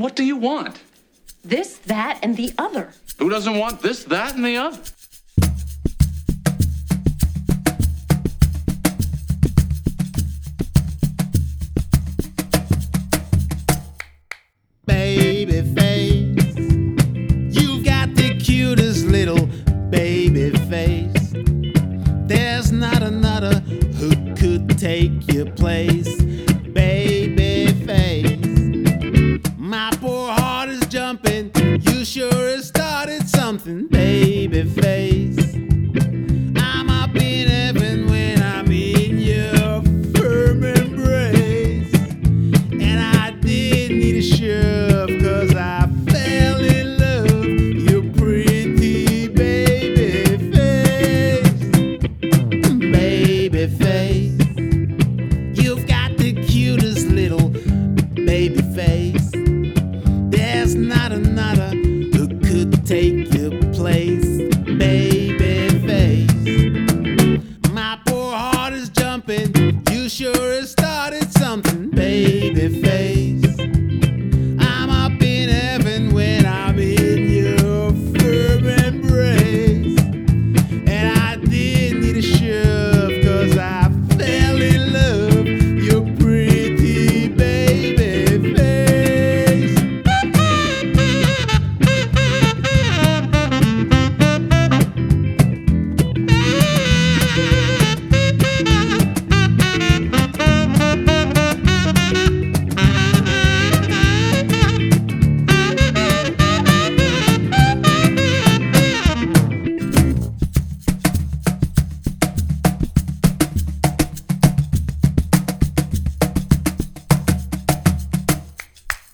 What do you want? This, that, and the other. Who doesn't want this, that, and the other? Baby face, you've got the cutest little baby face. There's not another who could take your place. sure it started something, baby face. baby.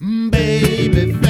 baby.